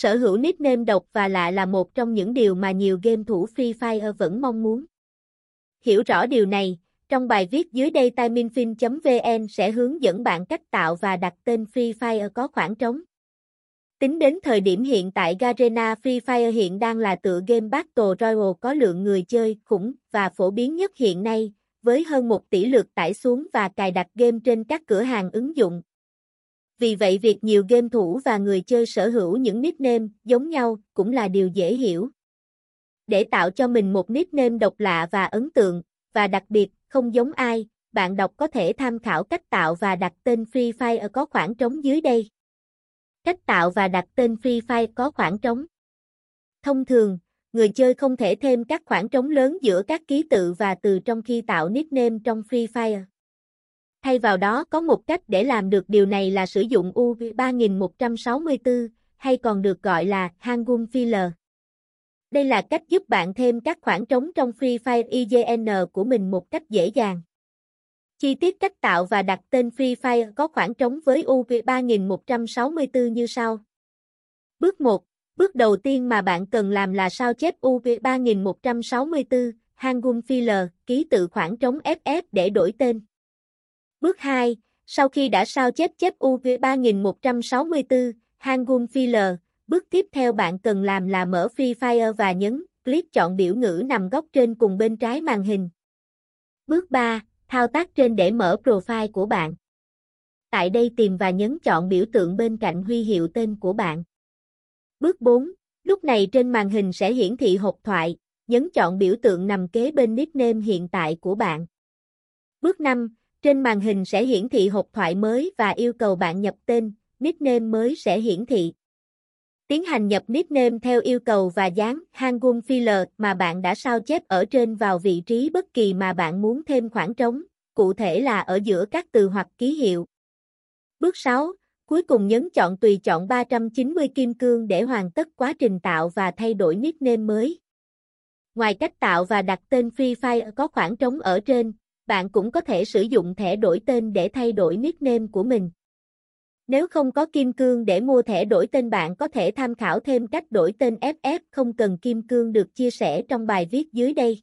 Sở hữu nickname độc và lạ là một trong những điều mà nhiều game thủ Free Fire vẫn mong muốn. Hiểu rõ điều này, trong bài viết dưới đây timinfin.vn sẽ hướng dẫn bạn cách tạo và đặt tên Free Fire có khoảng trống. Tính đến thời điểm hiện tại Garena Free Fire hiện đang là tựa game Battle Royale có lượng người chơi khủng và phổ biến nhất hiện nay, với hơn 1 tỷ lượt tải xuống và cài đặt game trên các cửa hàng ứng dụng. Vì vậy việc nhiều game thủ và người chơi sở hữu những nickname giống nhau cũng là điều dễ hiểu. Để tạo cho mình một nickname độc lạ và ấn tượng, và đặc biệt, không giống ai, bạn đọc có thể tham khảo cách tạo và đặt tên Free Fire có khoảng trống dưới đây. Cách tạo và đặt tên Free Fire có khoảng trống. Thông thường, người chơi không thể thêm các khoảng trống lớn giữa các ký tự và từ trong khi tạo nickname trong Free Fire. Thay vào đó có một cách để làm được điều này là sử dụng UV3164 hay còn được gọi là Hangul Filler. Đây là cách giúp bạn thêm các khoảng trống trong Free Fire IGN của mình một cách dễ dàng. Chi tiết cách tạo và đặt tên Free Fire có khoảng trống với UV3164 như sau. Bước 1. Bước đầu tiên mà bạn cần làm là sao chép UV3164, Hangul Filler, ký tự khoảng trống FF để đổi tên. Bước 2. Sau khi đã sao chép chép UV3164, Hangul Filler, bước tiếp theo bạn cần làm là mở Free Fire và nhấn click chọn biểu ngữ nằm góc trên cùng bên trái màn hình. Bước 3. Thao tác trên để mở profile của bạn. Tại đây tìm và nhấn chọn biểu tượng bên cạnh huy hiệu tên của bạn. Bước 4. Lúc này trên màn hình sẽ hiển thị hộp thoại, nhấn chọn biểu tượng nằm kế bên nickname hiện tại của bạn. Bước 5. Trên màn hình sẽ hiển thị hộp thoại mới và yêu cầu bạn nhập tên, nickname mới sẽ hiển thị. Tiến hành nhập nickname theo yêu cầu và dán Hangul filler mà bạn đã sao chép ở trên vào vị trí bất kỳ mà bạn muốn thêm khoảng trống, cụ thể là ở giữa các từ hoặc ký hiệu. Bước 6. Cuối cùng nhấn chọn tùy chọn 390 kim cương để hoàn tất quá trình tạo và thay đổi nickname mới. Ngoài cách tạo và đặt tên Free Fire có khoảng trống ở trên, bạn cũng có thể sử dụng thẻ đổi tên để thay đổi nickname của mình. Nếu không có kim cương để mua thẻ đổi tên bạn có thể tham khảo thêm cách đổi tên FF không cần kim cương được chia sẻ trong bài viết dưới đây.